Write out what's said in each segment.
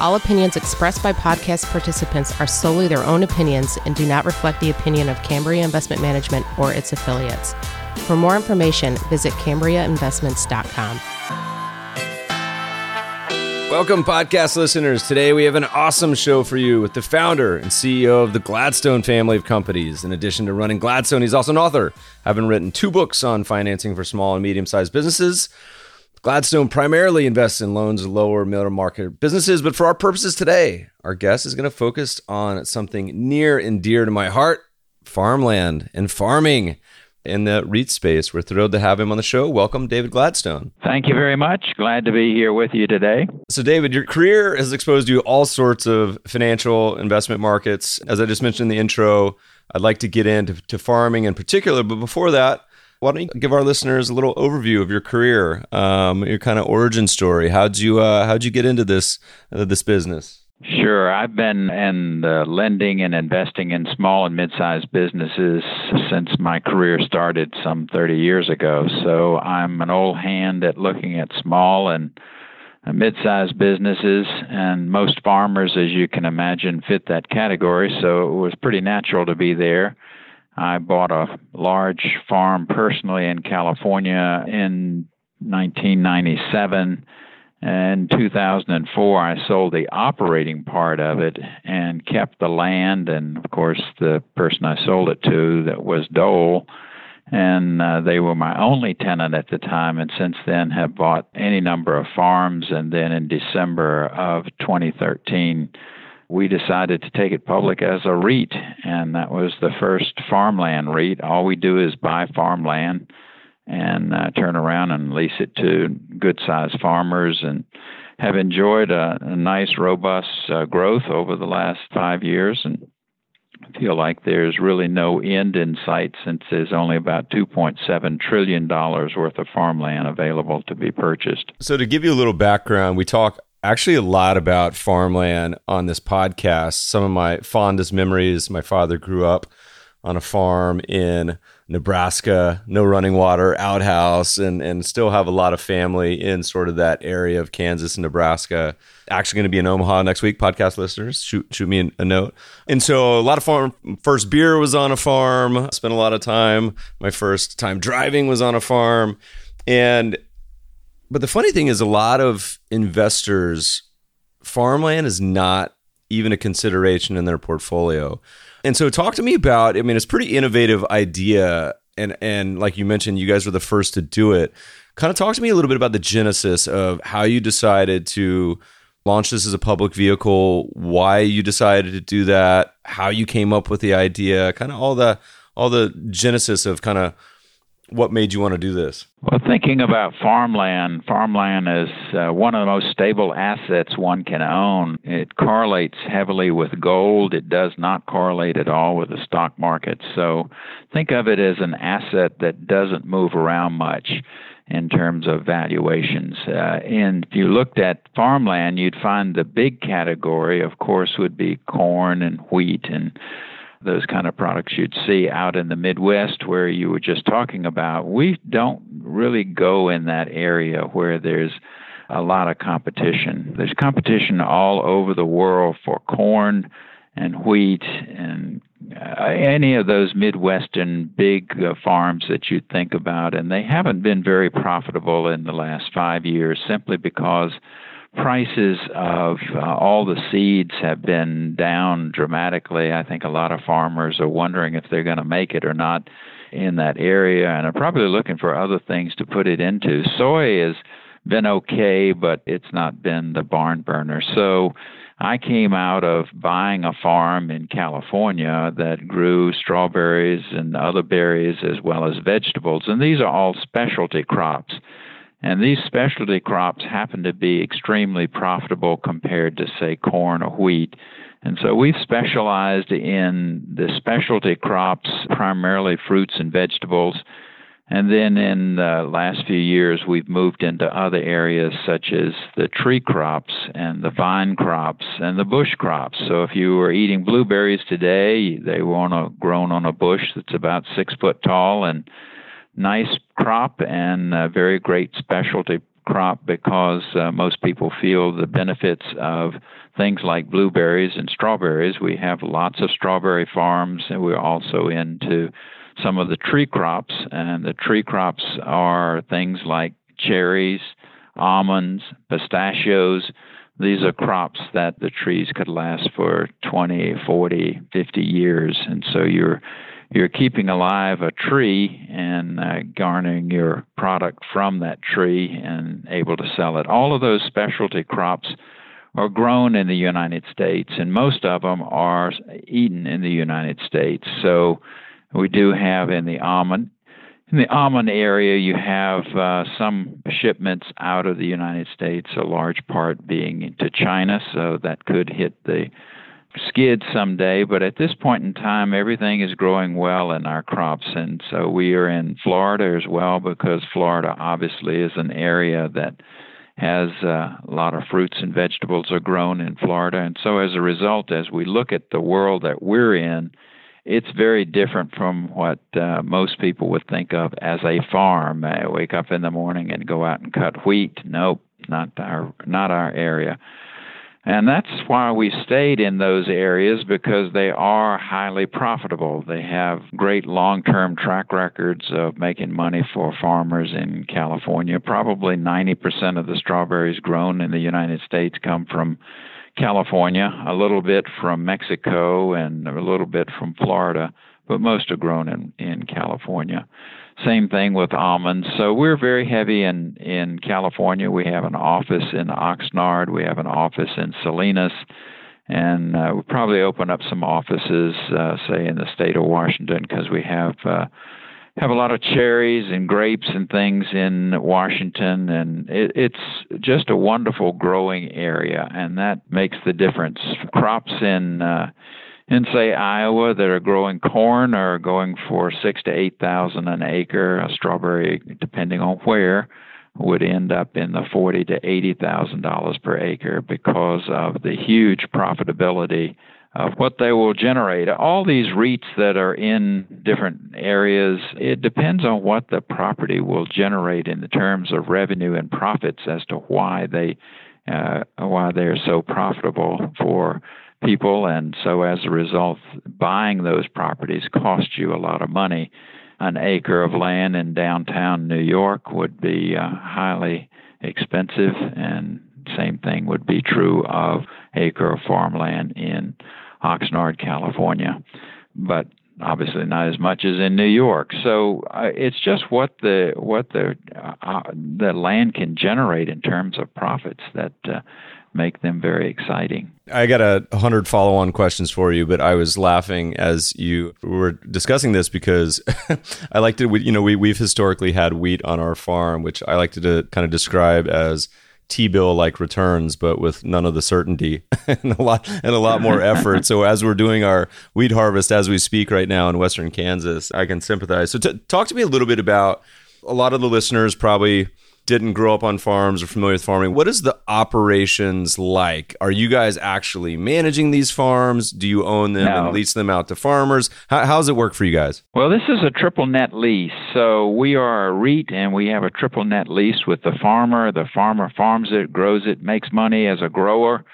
All opinions expressed by podcast participants are solely their own opinions and do not reflect the opinion of Cambria Investment Management or its affiliates. For more information, visit CambriaInvestments.com. Welcome, podcast listeners. Today we have an awesome show for you with the founder and CEO of the Gladstone family of companies. In addition to running Gladstone, he's also an author, having written two books on financing for small and medium sized businesses. Gladstone primarily invests in loans to lower middle market businesses, but for our purposes today, our guest is going to focus on something near and dear to my heart farmland and farming in the REIT space. We're thrilled to have him on the show. Welcome, David Gladstone. Thank you very much. Glad to be here with you today. So, David, your career has exposed you to all sorts of financial investment markets. As I just mentioned in the intro, I'd like to get into to farming in particular, but before that, why don't you give our listeners a little overview of your career, um, your kind of origin story? How'd you uh, how'd you get into this uh, this business? Sure. I've been in lending and investing in small and mid-sized businesses since my career started some 30 years ago. So I'm an old hand at looking at small and uh, mid-sized businesses, and most farmers, as you can imagine, fit that category. So it was pretty natural to be there. I bought a large farm personally in California in 1997. In 2004, I sold the operating part of it and kept the land. And of course, the person I sold it to that was Dole, and uh, they were my only tenant at the time. And since then, have bought any number of farms. And then in December of 2013, we decided to take it public as a REIT, and that was the first farmland REIT. All we do is buy farmland and uh, turn around and lease it to good sized farmers and have enjoyed a, a nice, robust uh, growth over the last five years and feel like there's really no end in sight since there's only about $2.7 trillion worth of farmland available to be purchased. So, to give you a little background, we talk actually a lot about farmland on this podcast. Some of my fondest memories my father grew up on a farm in Nebraska, no running water, outhouse, and, and still have a lot of family in sort of that area of Kansas and Nebraska. Actually, going to be in Omaha next week. Podcast listeners, shoot shoot me a note. And so, a lot of farm. First beer was on a farm. Spent a lot of time. My first time driving was on a farm, and but the funny thing is, a lot of investors, farmland is not even a consideration in their portfolio. And so, talk to me about. I mean, it's pretty innovative idea, and and like you mentioned, you guys were the first to do it. Kind of talk to me a little bit about the genesis of how you decided to launch this as a public vehicle, why you decided to do that, how you came up with the idea, kind of all the all the genesis of kind of what made you want to do this? Well, thinking about farmland, farmland is uh, one of the most stable assets one can own. It correlates heavily with gold. It does not correlate at all with the stock market. So think of it as an asset that doesn't move around much in terms of valuations. Uh, and if you looked at farmland, you'd find the big category, of course, would be corn and wheat and those kind of products you'd see out in the Midwest where you were just talking about. We don't really go in that area where there's a lot of competition. There's competition all over the world for corn and wheat and uh, any of those Midwestern big uh, farms that you think about, and they haven't been very profitable in the last five years simply because prices of uh, all the seeds have been down dramatically. I think a lot of farmers are wondering if they're going to make it or not in that area and are probably looking for other things to put it into. Soy has been okay, but it's not been the barn burner. So I came out of buying a farm in California that grew strawberries and other berries as well as vegetables, and these are all specialty crops And these specialty crops happen to be extremely profitable compared to, say, corn or wheat. And so we've specialized in the specialty crops, primarily fruits and vegetables. And then in the last few years, we've moved into other areas such as the tree crops and the vine crops and the bush crops. So if you were eating blueberries today, they were on a, grown on a bush that's about six foot tall and nice crop and a very great specialty crop because uh, most people feel the benefits of things like blueberries and strawberries. We have lots of strawberry farms, and we're also into some of the tree crops. And the tree crops are things like cherries, almonds, pistachios. These are crops that the trees could last for 20, 40, 50 years. And so you're you're keeping alive a tree and uh, garnering your product from that tree and able to sell it. All of those specialty crops are grown in the United States, and most of them are eaten in the United States. So we do have in the almond. In the almond area, you have uh, some shipments out of the United States, a large part being to China, so that could hit the skid someday, but at this point in time, everything is growing well in our crops. And so we are in Florida as well because Florida obviously is an area that has uh, a lot of fruits and vegetables are grown in Florida. And so as a result, as we look at the world that we're in, it's very different from what uh, most people would think of as a farm. I wake up in the morning and go out and cut wheat. Nope, not our not our area. And that's why we stayed in those areas because they are highly profitable. They have great long term track records of making money for farmers in California. Probably 90% of the strawberries grown in the United States come from California, a little bit from Mexico, and a little bit from Florida, but most are grown in, in California. Same thing with almonds. So we're very heavy in in California. We have an office in Oxnard. We have an office in Salinas, and uh, we'll probably open up some offices, uh, say in the state of Washington, because we have. Uh, have a lot of cherries and grapes and things in Washington, and it, it's just a wonderful growing area, and that makes the difference. Crops in uh, in say Iowa that are growing corn are going for six to eight thousand an acre. A strawberry, depending on where, would end up in the forty to eighty thousand dollars per acre because of the huge profitability of what they will generate. All these REITs that are in different areas, it depends on what the property will generate in the terms of revenue and profits as to why they uh, why they're so profitable for people, and so as a result, buying those properties costs you a lot of money. An acre of land in downtown New York would be uh, highly expensive, and same thing would be true of acre of farmland in Oxnard, California. But obviously not as much as in New York. So uh, it's just what the what the uh, the land can generate in terms of profits that uh, make them very exciting. I got a hundred follow-on questions for you, but I was laughing as you were discussing this because I like to, you know, we we've historically had wheat on our farm, which I like to kind of describe as T-bill like returns, but with none of the certainty and a lot and a lot more effort. so as we're doing our wheat harvest as we speak right now in western Kansas, I can sympathize. So t- talk to me a little bit about a lot of the listeners probably didn't grow up on farms or familiar with farming, what is the operations like? Are you guys actually managing these farms? Do you own them no. and lease them out to farmers? How, how does it work for you guys? Well, this is a triple net lease. So we are a REIT and we have a triple net lease with the farmer. The farmer farms it, grows it, makes money as a grower.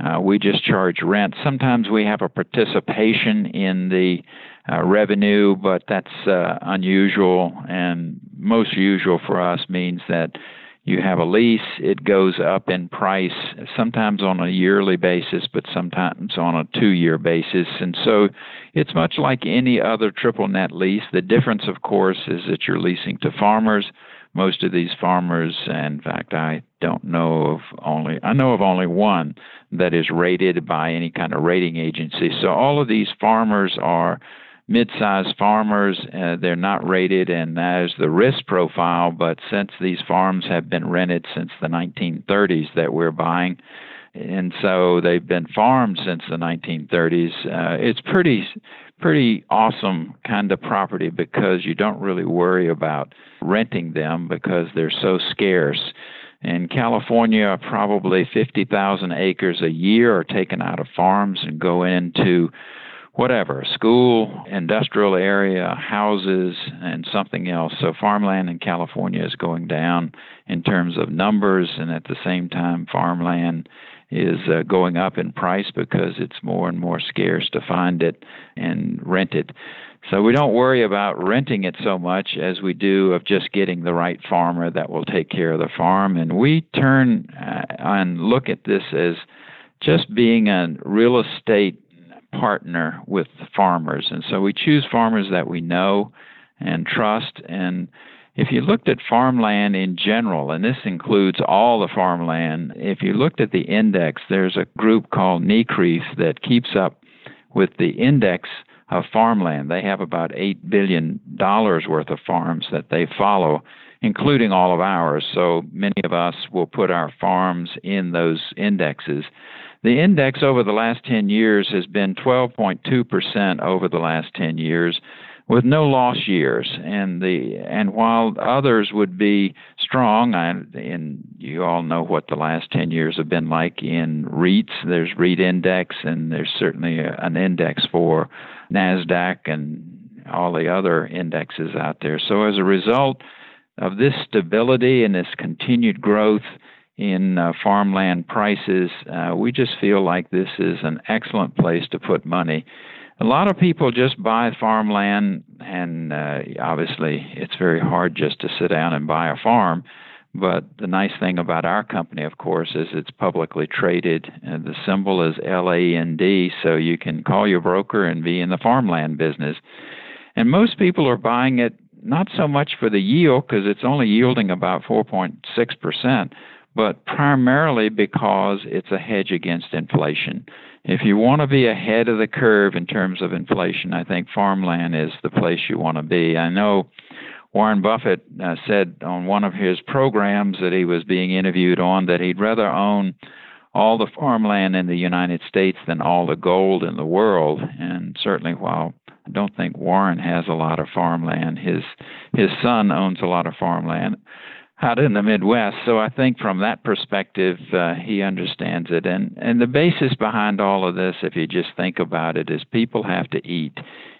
Uh, we just charge rent. Sometimes we have a participation in the uh, revenue, but that's uh, unusual. And most usual for us means that you have a lease, it goes up in price, sometimes on a yearly basis, but sometimes on a two year basis. And so it's much like any other triple net lease. The difference, of course, is that you're leasing to farmers. Most of these farmers, in fact, I don't know of only, I know of only one that is rated by any kind of rating agency. So all of these farmers are mid-sized farmers. Uh, they're not rated, and there's the risk profile. But since these farms have been rented since the 1930s that we're buying, and so they've been farmed since the 1930s, uh, it's pretty pretty awesome kind of property because you don't really worry about renting them because they're so scarce. In California, probably 50,000 acres a year are taken out of farms and go into whatever school, industrial area, houses, and something else. So farmland in California is going down in terms of numbers, and at the same time, farmland is uh, going up in price because it's more and more scarce to find it and rent it. So we don't worry about renting it so much as we do of just getting the right farmer that will take care of the farm. And we turn uh, and look at this as just being a real estate partner with farmers. And so we choose farmers that we know and trust. And if you looked at farmland in general, and this includes all the farmland, if you looked at the index, there's a group called NCREIF that keeps up with the index of farmland. They have about $8 billion worth of farms that they follow, including all of ours. So many of us will put our farms in those indexes. The index over the last 10 years has been 12.2% over the last 10 years with no loss years and the and while others would be strong and you all know what the last 10 years have been like in REITs there's REIT index and there's certainly a, an index for Nasdaq and all the other indexes out there. So as a result of this stability and this continued growth in uh, farmland prices, uh, we just feel like this is an excellent place to put money. A lot of people just buy farmland, and uh, obviously it's very hard just to sit down and buy a farm. But the nice thing about our company, of course, is it's publicly traded. And the symbol is LAND, so you can call your broker and be in the farmland business. And most people are buying it not so much for the yield, because it's only yielding about 4.6%, but primarily because it's a hedge against inflation. If you want to be ahead of the curve in terms of inflation, I think farmland is the place you want to be. I know Warren Buffett uh, said on one of his programs that he was being interviewed on that he'd rather own all the farmland in the United States than all the gold in the world. And certainly, while I don't think Warren has a lot of farmland, his his son owns a lot of farmland out in the Midwest. So I think from that perspective, uh, he understands it. And and the basis behind all of this, if you just think about it, is people have to eat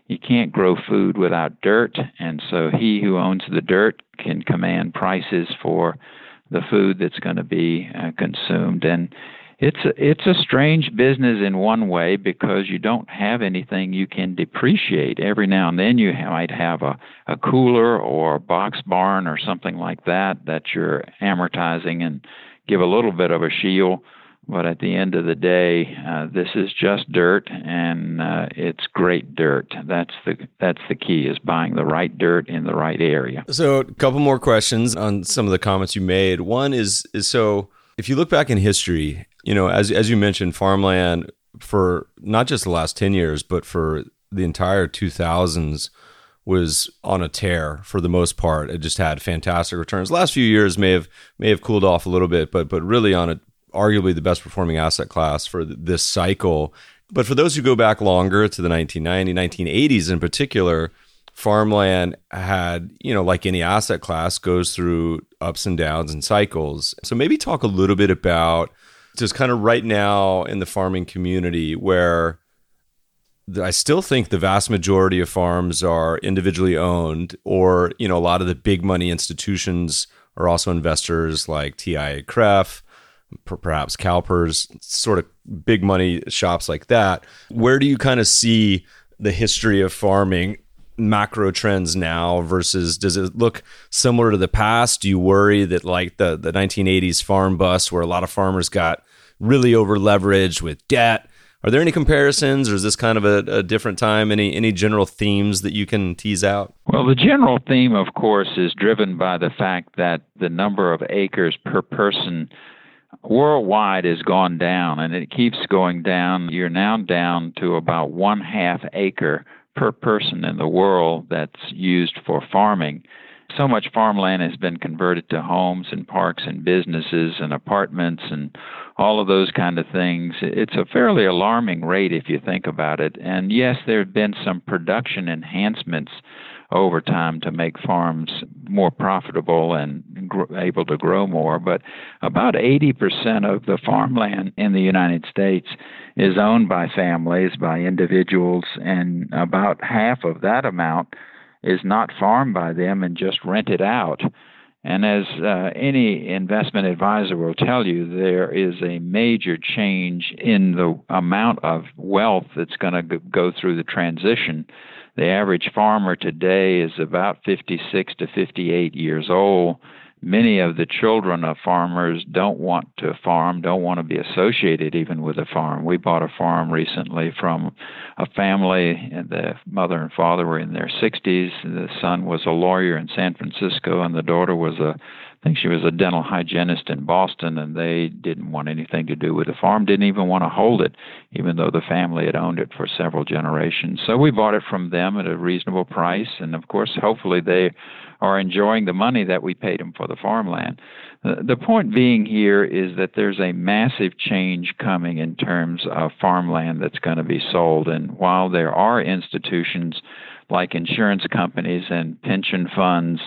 you can't grow food without dirt, and so he who owns the dirt can command prices for the food that's going to be uh, consumed. And it's a, it's a strange business in one way because you don't have anything you can depreciate. Every now and then you might have a, a cooler or a box barn or something like that that you're amortizing and give a little bit of a shield but at the end of the day, uh, this is just dirt, and uh, it's great dirt. That's the that's the key is buying the right dirt in the right area. So, a couple more questions on some of the comments you made. One is is so if you look back in history, you know, as as you mentioned, farmland for not just the last ten years, but for the entire two thousands was on a tear for the most part. It just had fantastic returns. last few years may have may have cooled off a little bit, but but really on a arguably the best performing asset class for this cycle. But for those who go back longer to the 1990s, 1980s in particular, farmland had, you know, like any asset class, goes through ups and downs and cycles. So maybe talk a little bit about just kind of right now in the farming community where I still think the vast majority of farms are individually owned, or, you know, a lot of the big money institutions are also investors like TIAA-CREF perhaps CalPERS, sort of big money shops like that. Where do you kind of see the history of farming macro trends now versus does it look similar to the past? Do you worry that like the, the 1980s farm bust where a lot of farmers got really over leveraged with debt? Are there any comparisons, or is this kind of a, a, different time? Any any general themes that you can tease out? Well, the general theme, of course, is driven by the fact that the number of acres per person worldwide has gone down and it keeps going down. You're now down to about one half acre per person in the world that's used for farming. So much farmland has been converted to homes and parks and businesses and apartments and all of those kind of things. It's a fairly alarming rate if you think about it. And yes, there have been some production enhancements over time to make farms more profitable and gr- able to grow more. But about 80% of the farmland in the United States is owned by families, by individuals, and about half of that amount is not farmed by them and just rented out. And as uh, any investment advisor will tell you, there is a major change in the amount of wealth that's going to go through the transition the average farmer today is about 56 to 58 years old. Many of the children of farmers don't want to farm, don't want to be associated even with a farm. We bought a farm recently from a family, and the mother and father were in their 60s. The son was a lawyer in San Francisco, and the daughter was a I think she was a dental hygienist in Boston, and they didn't want anything to do with the farm, didn't even want to hold it, even though the family had owned it for several generations. So we bought it from them at a reasonable price, and of course, hopefully, they are enjoying the money that we paid them for the farmland. Uh, the point being here is that there's a massive change coming in terms of farmland that's going to be sold, and while there are institutions like insurance companies and pension funds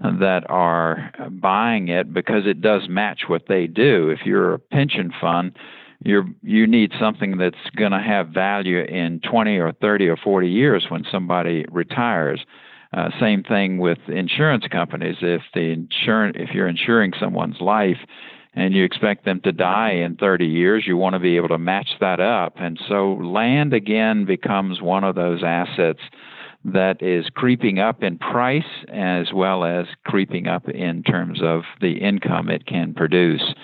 that are buying it because it does match what they do. If you're a pension fund, you you need something that's going to have value in 20 or 30 or 40 years when somebody retires. Uh, same thing with insurance companies. If the insurance, if you're insuring someone's life and you expect them to die in 30 years, you want to be able to match that up. And so land again becomes one of those assets that is creeping up in price as well as creeping up in terms of the income it can produce.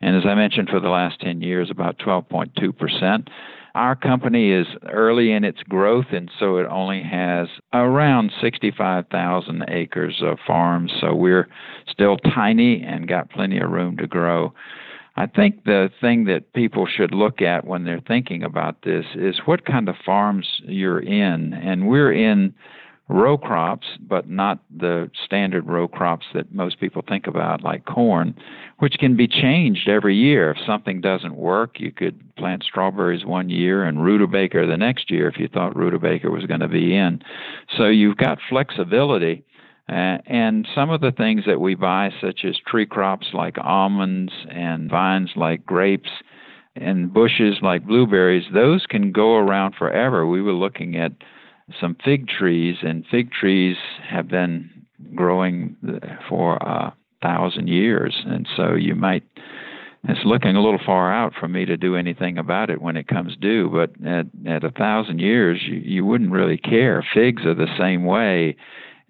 And as I mentioned, for the last 10 years, about 12.2%. Our company is early in its growth, and so it only has around 65,000 acres of farms. So we're still tiny and got plenty of room to grow. I think the thing that people should look at when they're thinking about this is what kind of farms you're in. And we're in row crops, but not the standard row crops that most people think about, like corn, which can be changed every year. If something doesn't work, you could plant strawberries one year and rutabaga the next year if you thought rutabaga was going to be in. So you've got flexibility uh, and some of the things that we buy, such as tree crops like almonds and vines like grapes and bushes like blueberries, those can go around forever. We were looking at some fig trees, and fig trees have been growing for a thousand years. And so you might, it's looking a little far out for me to do anything about it when it comes due, but at, at a thousand years, you, you wouldn't really care. Figs are the same way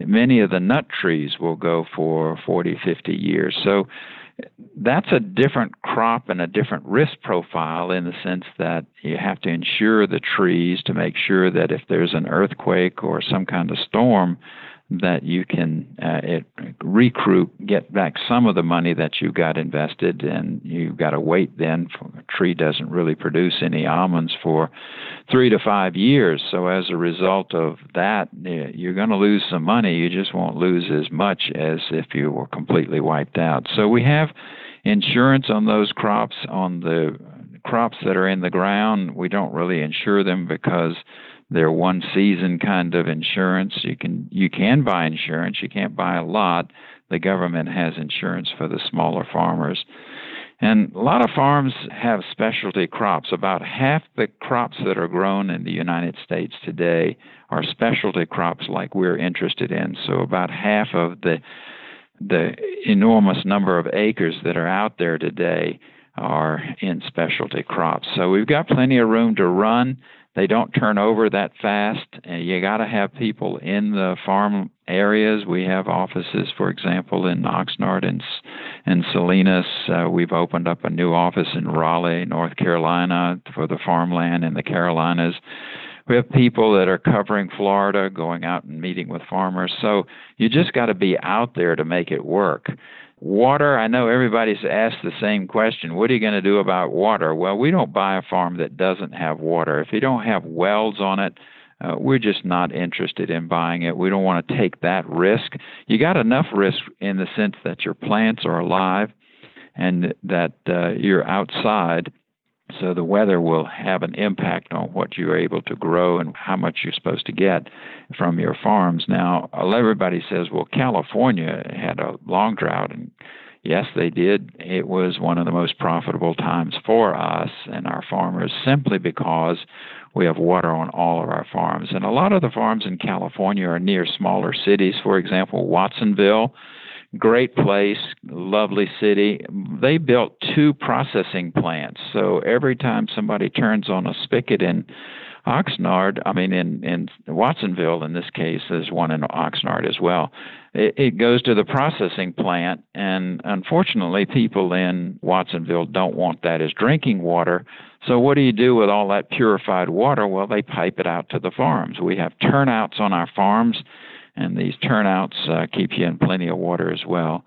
many of the nut trees will go for 40, 50 years. So that's a different crop and a different risk profile in the sense that you have to insure the trees to make sure that if there's an earthquake or some kind of storm, that you can uh, it, recruit, get back some of the money that you got invested, and you've got to wait then. For, a tree doesn't really produce any almonds for three to five years. So as a result of that, you're going to lose some money. You just won't lose as much as if you were completely wiped out. So we have insurance on those crops. On the crops that are in the ground, we don't really insure them because they're one season kind of insurance. You can you can buy insurance. You can't buy a lot. The government has insurance for the smaller farmers. And a lot of farms have specialty crops. About half the crops that are grown in the United States today are specialty crops like we're interested in. So about half of the the enormous number of acres that are out there today are in specialty crops. So we've got plenty of room to run. They don't turn over that fast. You got to have people in the farm areas. We have offices, for example, in Oxnard and, and Salinas. Uh, we've opened up a new office in Raleigh, North Carolina, for the farmland in the Carolinas. We have people that are covering Florida, going out and meeting with farmers. So you just got to be out there to make it work. Water, I know everybody's asked the same question. What are you going to do about water? Well, we don't buy a farm that doesn't have water. If you don't have wells on it, uh, we're just not interested in buying it. We don't want to take that risk. You got enough risk in the sense that your plants are alive and that uh, you're outside. So the weather will have an impact on what you're able to grow and how much you're supposed to get from your farms. Now, everybody says, well, California had a long drought, and yes, they did. It was one of the most profitable times for us and our farmers simply because we have water on all of our farms. And a lot of the farms in California are near smaller cities. For example, Watsonville great place, lovely city. They built two processing plants. So every time somebody turns on a spigot in Oxnard, I mean, in, in Watsonville, in this case, there's one in Oxnard as well. It, it goes to the processing plant, and unfortunately, people in Watsonville don't want that as drinking water. So, what do you do with all that purified water? Well, they pipe it out to the farms. We have turnouts on our farms and these turnouts uh, keep you in plenty of water as well.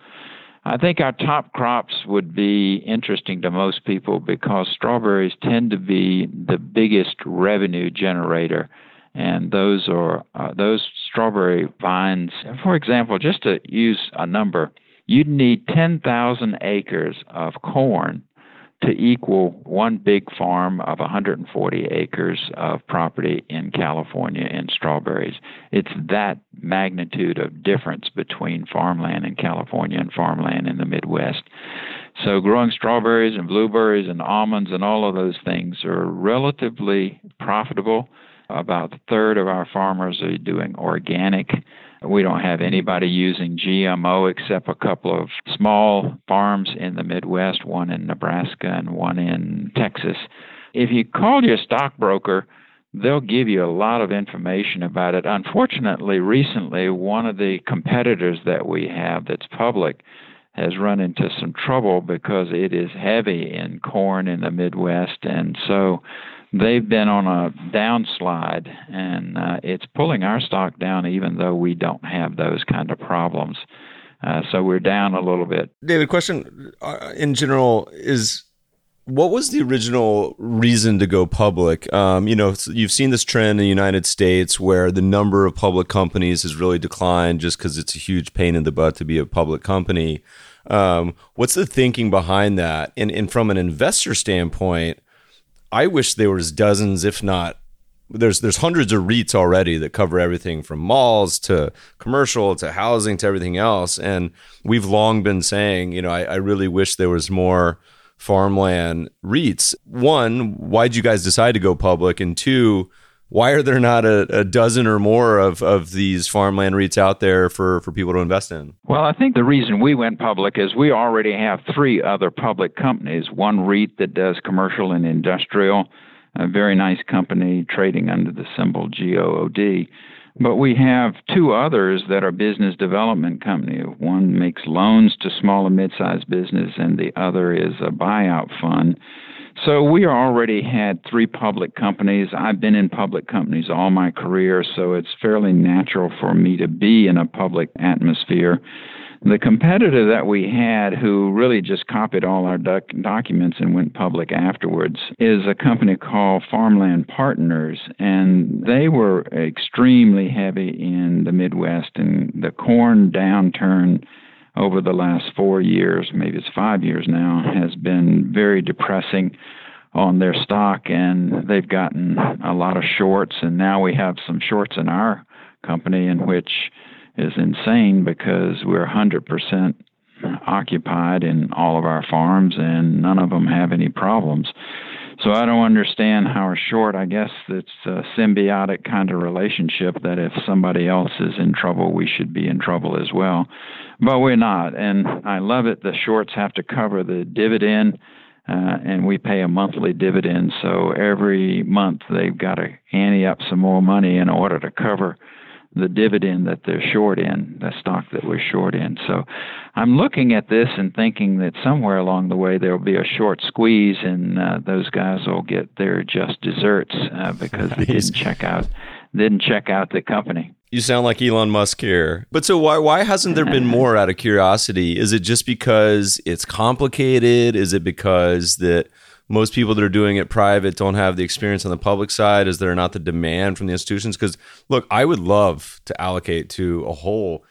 I think our top crops would be interesting to most people because strawberries tend to be the biggest revenue generator, and those are uh, those strawberry vines. For example, just to use a number, you'd need 10,000 acres of corn to equal one big farm of 140 acres of property in California in strawberries. It's that magnitude of difference between farmland in California and farmland in the Midwest. So, growing strawberries and blueberries and almonds and all of those things are relatively profitable. About a third of our farmers are doing organic we don't have anybody using GMO except a couple of small farms in the Midwest, one in Nebraska and one in Texas. If you call your stockbroker, they'll give you a lot of information about it. Unfortunately, recently, one of the competitors that we have that's public has run into some trouble because it is heavy in corn in the Midwest. And so they've been on a downslide, and uh, it's pulling our stock down, even though we don't have those kind of problems. Uh, so we're down a little bit. David, question uh, in general is what was the original reason to go public? Um, you know, you've seen this trend in the United States where the number of public companies has really declined just because it's a huge pain in the butt to be a public company. Um, what's the thinking behind that? And, and from an investor standpoint, I wish there was dozens, if not there's there's hundreds of REITs already that cover everything from malls to commercial to housing to everything else. And we've long been saying, you know, I, I really wish there was more farmland REITs. One, why'd you guys decide to go public? And two, why are there not a, a, dozen or more of, of these farmland REITs out there for, for people to invest in? Well, I think the reason we went public is we already have three other public companies one REIT that does commercial and industrial, a very nice company trading under the symbol GOOD. But we have two others that are business development company. One makes loans to small and mid-sized business, and the other is a buyout fund so we already had three public companies. I've been in public companies all my career, so it's fairly natural for me to be in a public atmosphere. The competitor that we had, who really just copied all our doc- documents and went public afterwards, is a company called Farmland Partners, and they were extremely heavy in the Midwest and the corn downturn over the last four years, maybe it's five years now, has been very depressing on their stock, and they've gotten a lot of shorts. And now we have some shorts in our company, in which is insane because we're 100% occupied in all of our farms, and none of them have any problems. So I don't understand how short. I guess it's a symbiotic kind of relationship that if somebody else is in trouble, we should be in trouble as well. But we're not, and I love it. The shorts have to cover the dividend. Uh, and we pay a monthly dividend. So every month they've got to ante up some more money in order to cover the dividend that they're short in, the stock that we're short in. So I'm looking at this and thinking that somewhere along the way there will be a short squeeze and uh, those guys will get their just desserts uh, because they didn't check out didn't check out the company. You sound like Elon Musk here. But so why why hasn't there been more out of curiosity? Is it just because it's complicated? Is it because that most people that are doing it private don't have the experience on the public side? Is there not the demand from the institutions? Because look, I would love to allocate to a whole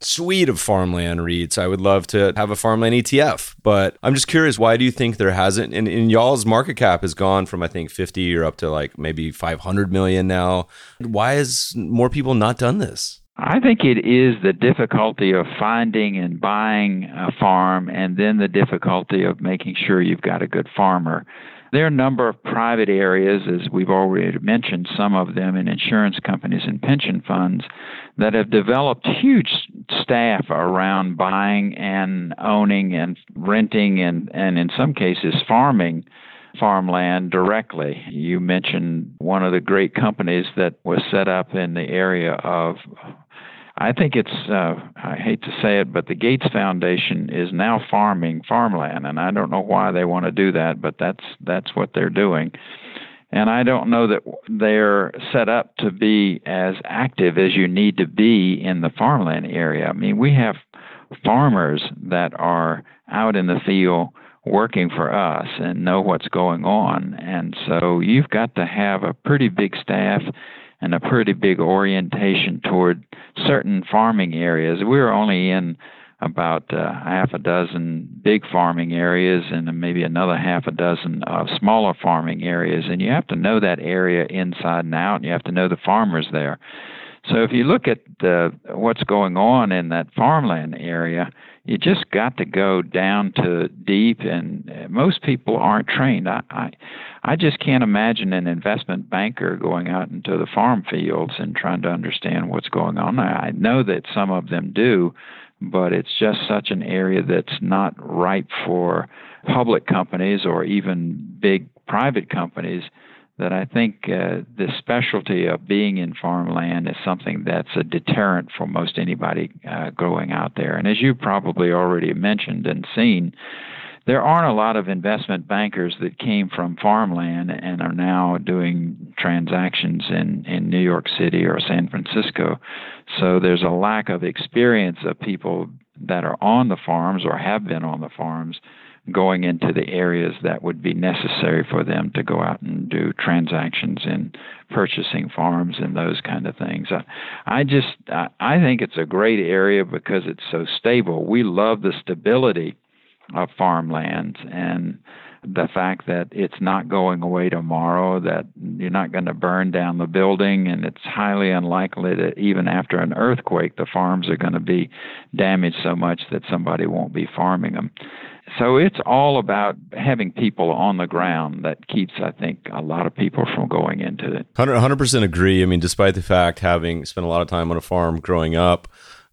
suite of farmland REITs. I would love to have a farmland ETF, but I'm just curious, why do you think there hasn't? And, and y'all's market cap has gone from I think 50 or up to like maybe 500 million now. Why has more people not done this? I think it is the difficulty of finding and buying a farm, and then the difficulty of making sure you've got a good farmer. There are a number of private areas, as we've already mentioned, some of them in insurance companies and pension funds, that have developed huge staff around buying and owning and renting and, and in some cases farming farmland directly. You mentioned one of the great companies that was set up in the area of I think it's, uh, I hate to say it, but the Gates Foundation is now farming farmland, and I don't know why they want to do that, but that's that's what they're doing. And I don't know that they're set up to be as active as you need to be in the farmland area. I mean, we have farmers that are out in the field working for us and know what's going on. And so you've got to have a pretty big staff and a pretty big orientation toward certain farming areas. We're only in about uh, half a dozen big farming areas and maybe another half a dozen of smaller farming areas. And you have to know that area inside and out, and you have to know the farmers there. So if you look at the, what's going on in that farmland area, you just got to go down to deep, and uh, most people aren't trained. I, I, I just can't imagine an investment banker going out into the farm fields and trying to understand what's going on. I know that some of them do, but it's just such an area that's not ripe for public companies or even big private companies that I think uh, the specialty of being in farmland is something that's a deterrent for most anybody uh, going out there. And as you probably already mentioned and seen, there aren't a lot of investment bankers that came from farmland and are now doing transactions in, in New York City or San Francisco. So there's a lack of experience of people that are on the farms or have been on the farms going into the areas that would be necessary for them to go out and do transactions in purchasing farms and those kind of things. I, I just I, I think it's a great area because it's so stable. We love the stability of farmlands and the fact that it's not going away tomorrow, that you're not going to burn down the building, and it's highly unlikely that even after an earthquake, the farms are going to be damaged so much that somebody won't be farming them. So it's all about having people on the ground that keeps, I think, a lot of people from going into it. 100 percent agree. I mean, despite the fact having spent a lot of time on a farm growing up,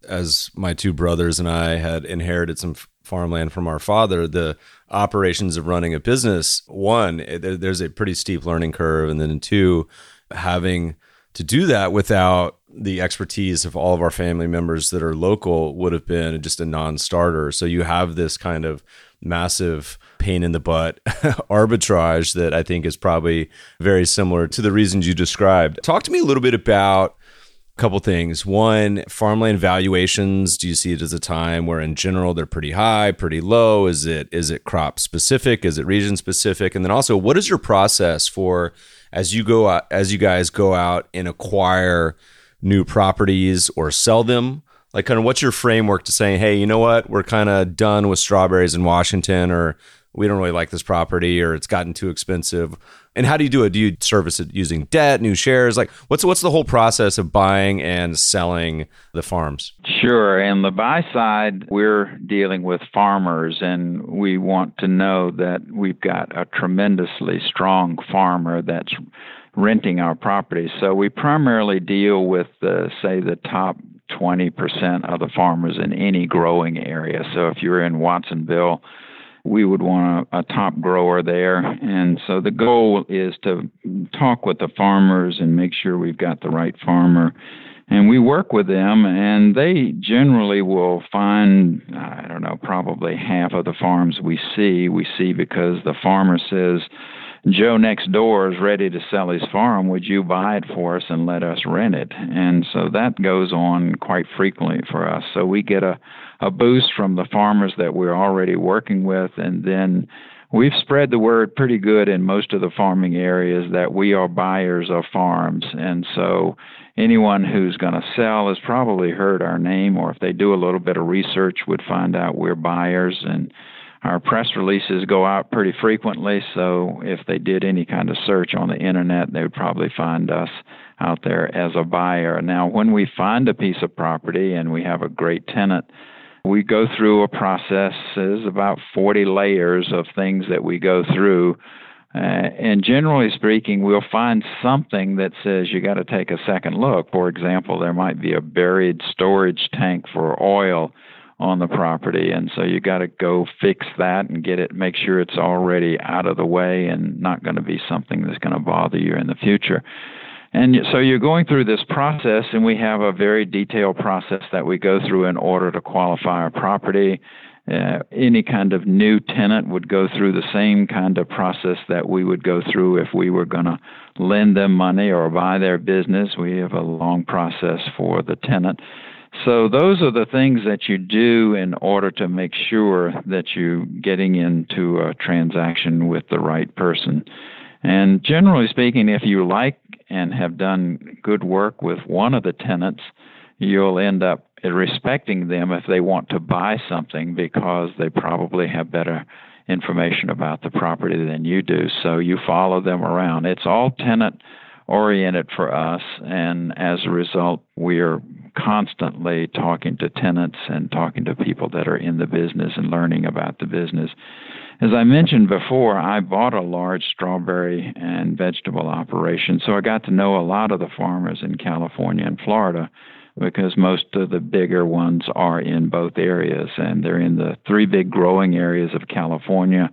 as my two brothers and I had inherited some farmland from our father, the operations of running a business, one, eh, there's a pretty steep learning curve, and then two, having to do that without the expertise of all of our family members that are local would have been just a non-starter. So you have this kind of massive pain in the butt arbitrage that I think is probably very similar to the reasons you described. Talk to me a little bit about a couple things. One, farmland valuations. Do you see it as a time where in general they're pretty high, pretty low? Is it is it crop specific? Is it region specific? And then also, what is your process for as you go out, as you guys go out and acquire new properties or sell them? Like, kind of, what's your framework to saying, hey, you know what, we're kind of done with strawberries in Washington, or we don't really like this property, or it's gotten too expensive. And how do you do it? Do you service it using debt, new shares? Like, what's what's the whole process of buying and selling the farms? Sure. And the buy side, we're dealing with farmers, and we want to know that we've got a tremendously strong farmer that's renting our properties. So we primarily deal with, the, say, the top 20% of the farmers in any growing area. So if you're in Watsonville, we would want a, a, top grower there. And so the goal is to talk with the farmers and make sure we've got the right farmer. And we work with them, and they generally will find, I don't know, probably half of the farms we see, we see because the farmer says, Joe next door is ready to sell his farm. Would you buy it for us and let us rent it? And so that goes on quite frequently for us. So we get a, a boost from the farmers that we're already working with, and then we've spread the word pretty good in most of the farming areas that we are buyers of farms. And so anyone who's going to sell has probably heard our name, or if they do a little bit of research, would find out we're buyers. And our press releases go out pretty frequently. So if they did any kind of search on the internet, they would probably find us out there as a buyer. Now, when we find a piece of property and we have a great tenant, we go through a process. There's about 40 layers of things that we go through. Uh, and generally speaking, we'll find something that says you got to take a second look. For example, there might be a buried storage tank for oil on the property, and so you got to go fix that and get it, make sure it's already out of the way and not going to be something that's going to bother you in the future. And so you're going through this process, and we have a very detailed process that we go through in order to qualify our property. Uh, any kind of new tenant would go through the same kind of process that we would go through if we were going to lend them money or buy their business. We have a long process for the tenant. So those are the things that you do in order to make sure that you're getting into a transaction with the right person. And generally speaking, if you like and have done good work with one of the tenants, you'll end up respecting them if they want to buy something because they probably have better information about the property than you do. So you follow them around. It's all tenant oriented for us, and as a result, we are constantly talking to tenants and talking to people that are in the business and learning about the business. As I mentioned before, I bought a large strawberry and vegetable operation, so I got to know a lot of the farmers in California and Florida because most of the bigger ones are in both areas, and they're in the three big growing areas of California.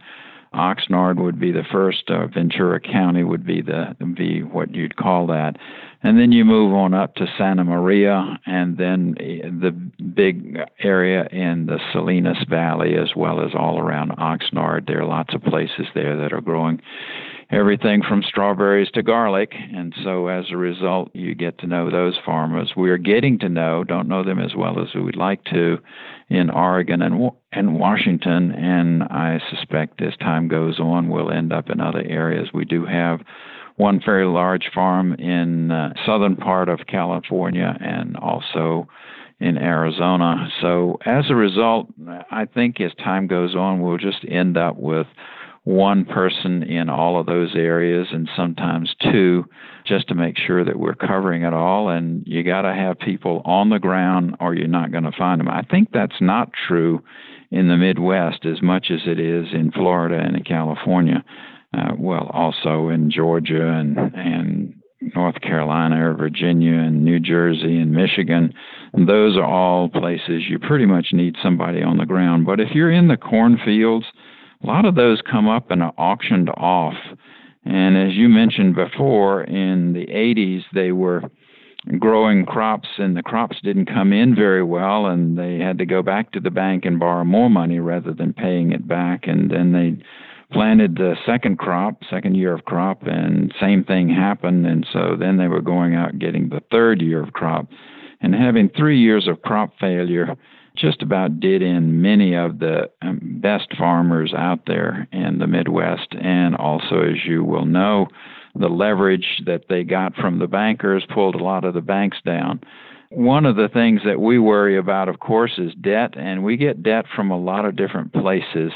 Oxnard would be the first. Uh, Ventura County would be the be what you'd call that, and then you move on up to Santa Maria, and then eh, the big area in the Salinas Valley, as well as all around Oxnard. There are lots of places there that are growing everything from strawberries to garlic. And so as a result, you get to know those farmers. We're getting to know, don't know them as well as we would like to, in Oregon and, and Washington. And I suspect as time goes on, we'll end up in other areas. We do have one very large farm in uh, southern part of California and also in Arizona. So as a result, I think as time goes on, we'll just end up with one person in all of those areas and sometimes two just to make sure that we're covering it all and you got to have people on the ground or you're not going to find them. I think that's not true in the Midwest as much as it is in Florida and in California. Uh, well, also in Georgia and and North Carolina or Virginia and New Jersey and Michigan. And those are all places you pretty much need somebody on the ground. But if you're in the cornfields, a lot of those come up and are auctioned off. And as you mentioned before, in the 80s, they were growing crops and the crops didn't come in very well and they had to go back to the bank and borrow more money rather than paying it back. And then they planted the second crop second year of crop and same thing happened. And so then they were going out getting the third year of crop. And having 3 years of crop failure just about did in many of the um, best farmers out there in the Midwest. And also, as you will know, the leverage that they got from the bankers pulled a lot of the banks down. One of the things that we worry about, of course, is debt, and we get debt from a lot of different places.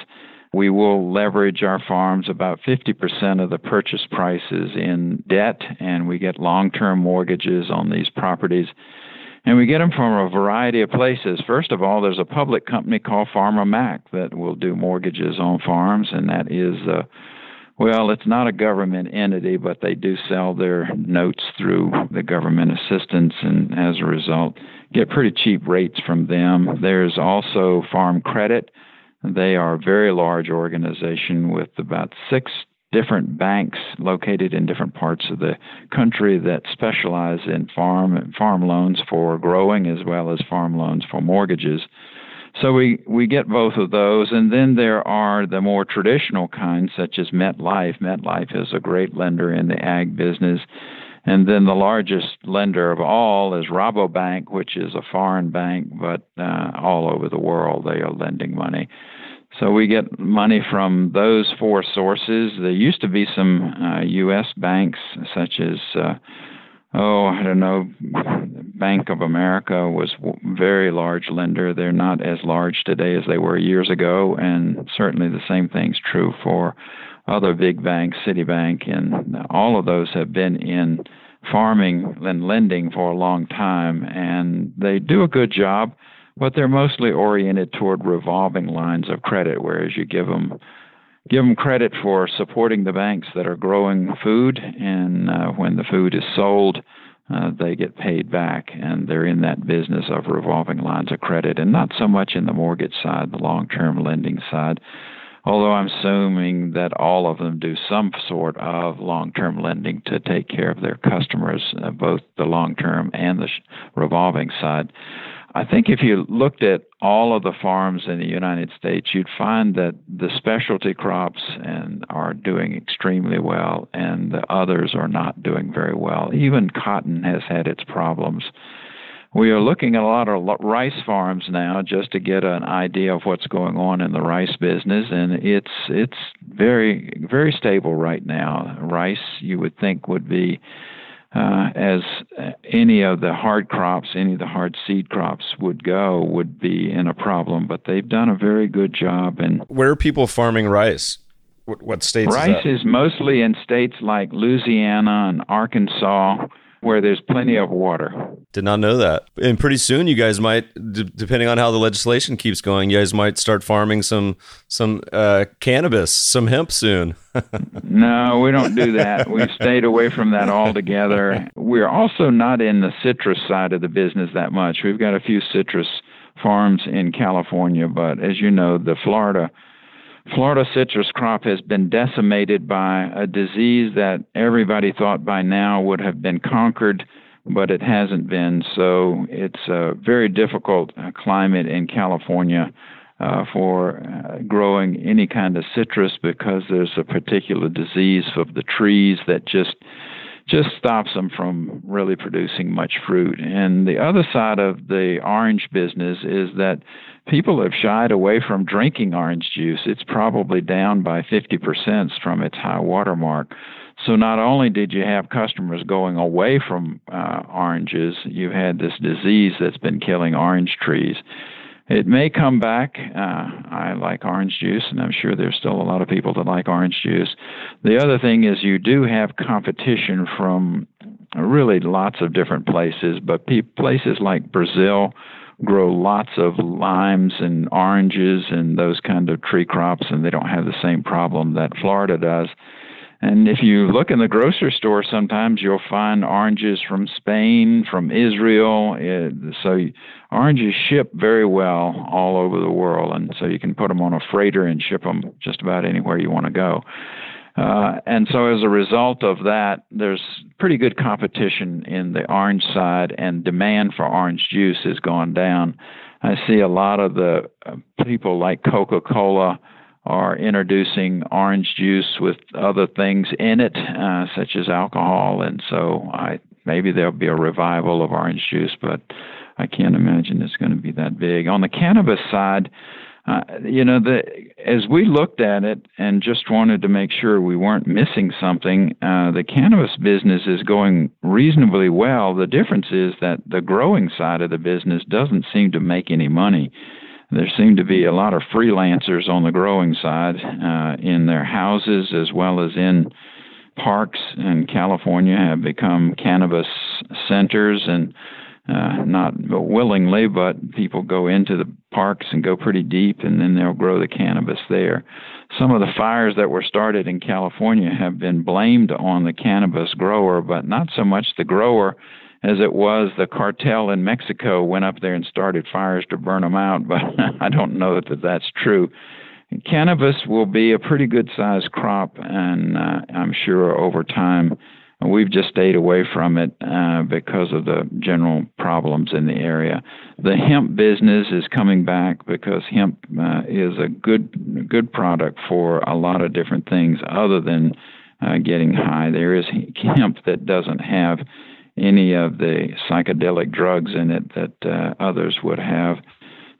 We will leverage our farms about 50% of the purchase prices in debt, and we get long term mortgages on these properties. And we get them from a variety of places. First of all, there's a public company called Farmer Mac that will do mortgages on farms, and that is, uh, well, it's not a government entity, but they do sell their notes through the government assistance, and as a result, get pretty cheap rates from them. There's also Farm Credit. They are a very large organization with about six different banks located in different parts of the country that specialize in farm farm loans for growing as well as farm loans for mortgages. So we, we get both of those, and then there are the more traditional kinds, such as MetLife. MetLife is a great lender in the ag business. And then the largest lender of all is Rabobank, which is a foreign bank, but uh, all over the world they are lending money. So we get money from those four sources. There used to be some uh, U.S. banks, such as, uh, oh, I don't know, Bank of America was very large lender. They're not as large today as they were years ago, and certainly the same thing's true for other big banks, Citibank, and all of those have been in farming and lending for a long time, and they do a good job, but they're mostly oriented toward revolving lines of credit, whereas you give them give them credit for supporting the banks that are growing food, and uh, when the food is sold, uh, they get paid back, and they're in that business of revolving lines of credit, and not so much in the mortgage side, the long-term lending side although I'm assuming that all of them do some sort of long term lending to take care of their customers, uh, both the long term and the sh- revolving side. I think if you looked at all of the farms in the United States, you'd find that the specialty crops and are doing extremely well, and the others are not doing very well. Even cotton has had its problems we are looking at a lot of rice farms now just to get an idea of what's going on in the rice business and it's it's very very stable right now rice you would think would be uh, as any of the hard crops, any of the hard seed crops would go, would be in a problem. But they've done a very good job. And where are people farming rice? What, what states? Rice is, is mostly in states like Louisiana and Arkansas where there's plenty of water. Did not know that. And pretty soon, you guys might, d- depending on how the legislation keeps going, you guys might start farming some some uh, cannabis, some hemp soon. no, we don't do that. We've stayed away from that altogether. We're also not in the citrus side of the business that much. We've got a few citrus farms in California, but as you know, the Florida Florida citrus crop has been decimated by a disease that everybody thought by now would have been conquered, but it hasn't been. So it's a very difficult uh, climate in California uh, for uh, growing any kind of citrus because there's a particular disease of the trees that just just stops them from really producing much fruit. And the other side of the orange business is that people have shied away from drinking orange juice. It's probably down by 50% from its high water mark. So not only did you have customers going away from uh, oranges, you had this disease that's been killing orange trees. It may come back. Uh, I like orange juice, and I'm sure there's still a lot of people that like orange juice. The other thing is you do have competition from really lots of different places, but pe- places like Brazil grow lots of limes and oranges and those kind of tree crops, and they don't have the same problem that Florida does. And if you look in the grocery store, sometimes you'll find oranges from Spain, from Israel. So oranges ship very well all over the world, and so you can put them on a freighter and ship them just about anywhere you want to go. Uh, and so, as a result of that, there's pretty good competition in the orange side, and demand for orange juice has gone down. I see a lot of the uh, people like Coca Cola are introducing orange juice with other things in it, uh, such as alcohol, and so I maybe there'll be a revival of orange juice, but I can't imagine it's going to be that big. On the cannabis side, uh, you know, the, as we looked at it and just wanted to make sure we weren't missing something, uh, the cannabis business is going reasonably well. The difference is that the growing side of the business doesn't seem to make any money. There seem to be a lot of freelancers on the growing side uh, in their houses as well as in parks in California have become cannabis centers and uh, not willingly, but people go into the parks and go pretty deep, and then they'll grow the cannabis there. Some of the fires that were started in California have been blamed on the cannabis grower, but not so much the grower as it was the cartel in Mexico went up there and started fires to burn them out. But I don't know that that's true. Cannabis will be a pretty good sized crop, and uh, I'm sure over time We've just stayed away from it uh, because of the general problems in the area. The hemp business is coming back because hemp uh, is a good good product for a lot of different things other than uh, getting high. There is hemp that doesn't have any of the psychedelic drugs in it that uh, others would have.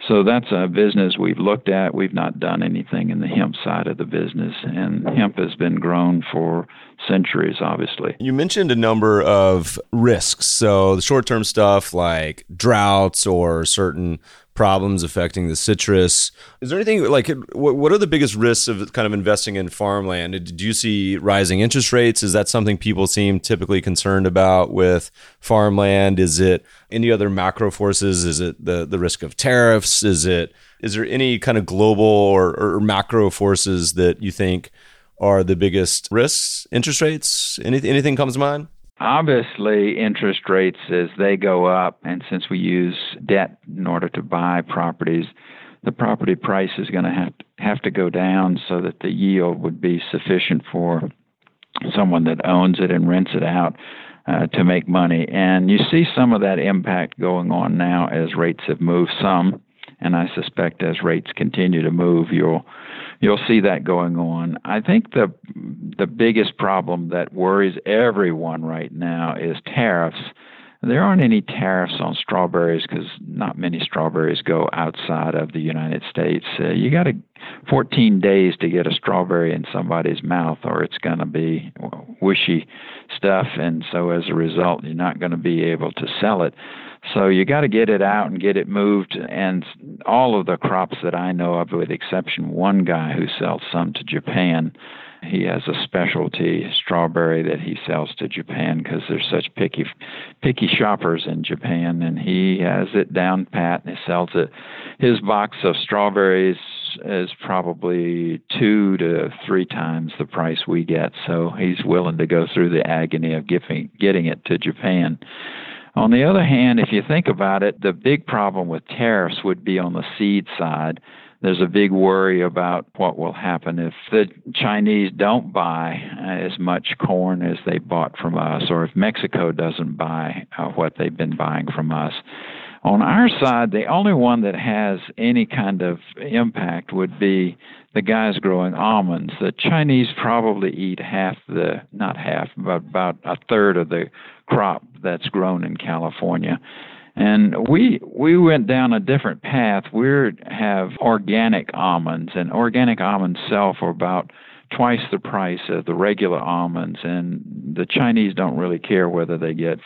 So that's a business we've looked at. We've not done anything in the hemp side of the business, and hemp has been grown for centuries, obviously. You mentioned a number of risks. So the short term stuff like droughts or certain problems affecting the citrus. Is there anything like what are the biggest risks of kind of investing in farmland? Do you see rising interest rates? Is that something people seem typically concerned about with farmland? Is it any other macro forces? Is it the the risk of tariffs? Is it is there any kind of global or, or macro forces that you think are the biggest risks? Interest rates? Anything anything comes to mind? Obviously, interest rates as they go up, and since we use debt in order to buy properties, the property price is going to have to, have to go down so that the yield would be sufficient for someone that owns it and rents it out uh, to make money. And you see some of that impact going on now as rates have moved some, and I suspect as rates continue to move, you'll you'll see that going on. I think the the biggest problem that worries everyone right now is tariffs. There aren't any tariffs on strawberries because not many strawberries go outside of the United States. Uh, you got to 14 days to get a strawberry in somebody's mouth, or it's going to be wishy stuff, and so as a result, you're not going to be able to sell it. So you got to get it out and get it moved. And all of the crops that I know of, with exception one guy who sells some to Japan, he has a specialty strawberry that he sells to Japan because there's such picky, picky shoppers in Japan, and he has it down pat and he sells it. His box of strawberries is probably two to three times the price we get, so he's willing to go through the agony of giving, getting it to Japan. On the other hand, if you think about it, the big problem with tariffs would be on the seed side. There's a big worry about what will happen if the Chinese don't buy as much corn as they bought from us, or if Mexico doesn't buy uh, what they've been buying from us. On our side, the only one that has any kind of impact would be the guys growing almonds. The Chinese probably eat half the, not half, but about a third of the crop that's grown in California. And we we went down a different path. We have organic almonds, and organic almonds sell for about twice the price of the regular almonds. And the Chinese don't really care whether they get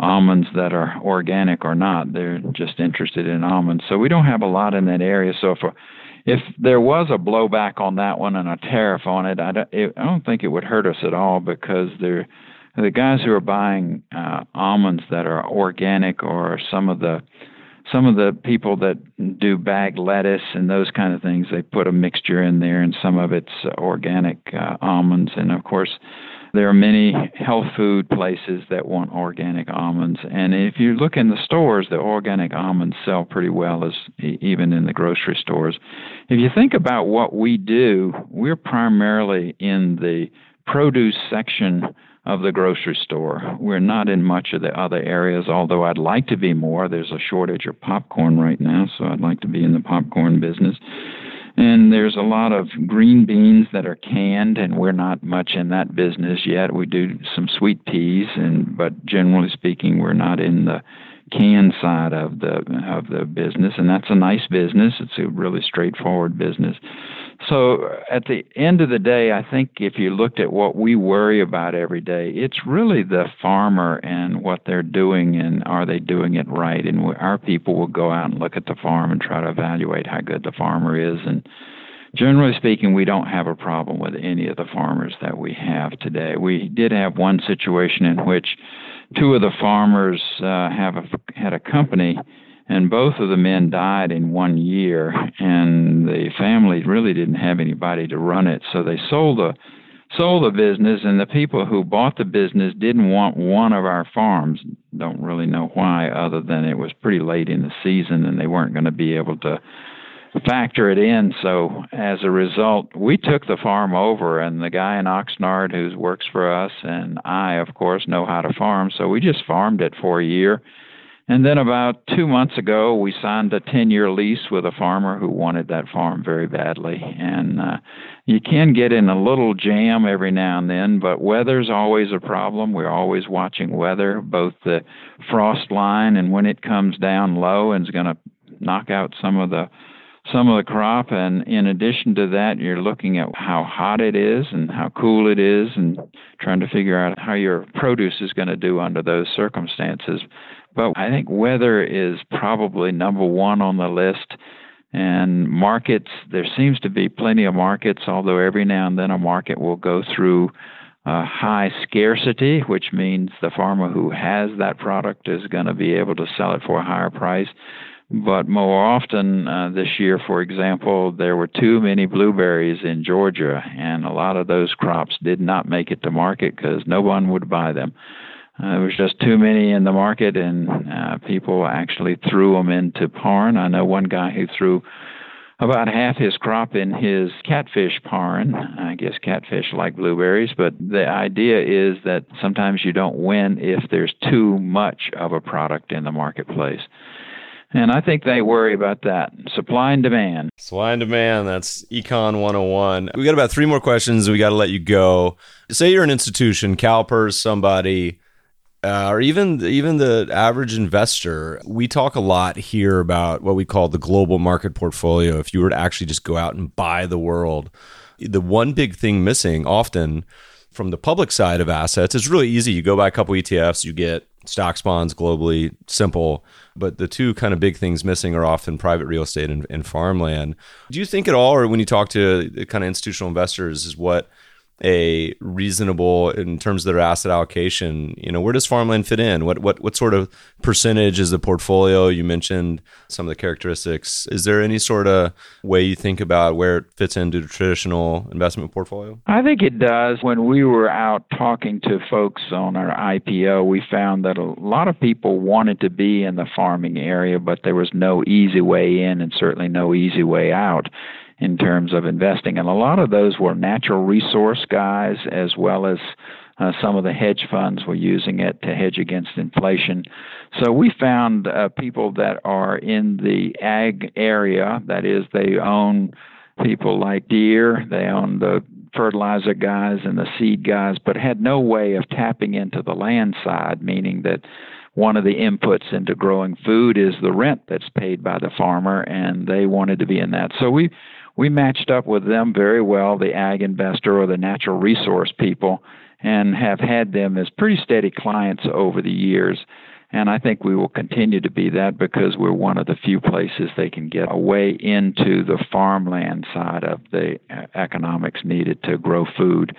almonds that are organic or not. They're just interested in almonds. So we don't have a lot in that area. So if if there was a blowback on that one and a tariff on it, I don't, it, I don't think it would hurt us at all because they're the guys who are buying uh, almonds that are organic or some of the some of the people that do bag lettuce and those kind of things. They put a mixture in there and some of it's organic uh, almonds. And of course there are many health food places that want organic almonds. And if you look in the stores the organic almonds sell pretty well as even in the grocery stores. If you think about what we do we're primarily in the produce section of the grocery store. We're not in much of the other areas, although I'd like to be more. There's a shortage of popcorn right now, so I'd like to be in the popcorn business. And there's a lot of green beans that are canned, and we're not much in that business yet. We do some sweet peas, and but generally speaking, we're not in the can side of the of the business, and that's a nice business. It's a really straightforward business. So at the end of the day, I think if you looked at what we worry about every day, it's really the farmer and what they're doing and are they doing it right. And our people will go out and look at the farm and try to evaluate how good the farmer is. And generally speaking, we don't have a problem with any of the farmers that we have today. We did have one situation in which two of the farmers uh, have a, had a company and both of the men died in one year and the family really didn't have anybody to run it. So they sold the sold the business and the people who bought the business didn't want one of our farms. Don't really know why other than it was pretty late in the season and they weren't going to be able to factor it in so as a result we took the farm over and the guy in Oxnard who works for us and I of course know how to farm so we just farmed it for a year and then about two months ago, we signed a 10 year lease with a farmer who wanted that farm very badly. And uh, you can get in a little jam every now and then, but weather's always a problem. We're always watching weather, both the frost line and when it comes down low and is going to knock out some of the some of the crop and in addition to that you're looking at how hot it is and how cool it is and trying to figure out how your produce is going to do under those circumstances but i think weather is probably number 1 on the list and markets there seems to be plenty of markets although every now and then a market will go through uh, high scarcity, which means the farmer who has that product is going to be able to sell it for a higher price. But more often uh, this year, for example, there were too many blueberries in Georgia, and a lot of those crops did not make it to market because no one would buy them. Uh, there was just too many in the market, and uh, people actually threw them into parn. I know one guy who threw about half his crop in his catfish parn. I guess catfish like blueberries, but the idea is that sometimes you don't win if there's too much of a product in the marketplace. And I think they worry about that. Supply and demand. Supply and demand. That's Econ 101. We got about three more questions. We got to let you go. Say you're an institution, CalPERS, somebody uh, or even even the average investor, we talk a lot here about what we call the global market portfolio. If you were to actually just go out and buy the world, the one big thing missing often from the public side of assets is really easy. You go buy a couple ETFs, you get stocks, bonds globally, simple. But the two kind of big things missing are often private real estate and, and farmland. Do you think at all, or when you talk to kind of institutional investors, is what a reasonable in terms of their asset allocation you know where does farmland fit in? What what what sort of percentage is the portfolio? You mentioned some of the characteristics. Is there any sort of way you think about where it fits into the traditional investment portfolio? I think it does. When we were out talking to folks on our ipo we found that a lot of people wanted to be in the farming area but there was no easy way in and certainly no easy way out in terms of investing. And a lot of those were natural resource guys as well as uh, some of the hedge funds were using it to hedge against inflation. So we found uh, people that are in the ag area, that is, they own people like Deere, they own the fertilizer guys and the seed guys, but had no way of tapping into the land side, meaning that one of the inputs into growing food is the rent that's paid by the farmer, and they wanted to be in that. So we we matched up with them very well, the ag investor or the natural resource people, and have had them as pretty steady clients over the years. And I think we will continue to be that because we're one of the few places they can get a way into the farmland side of the uh, economics needed to grow food.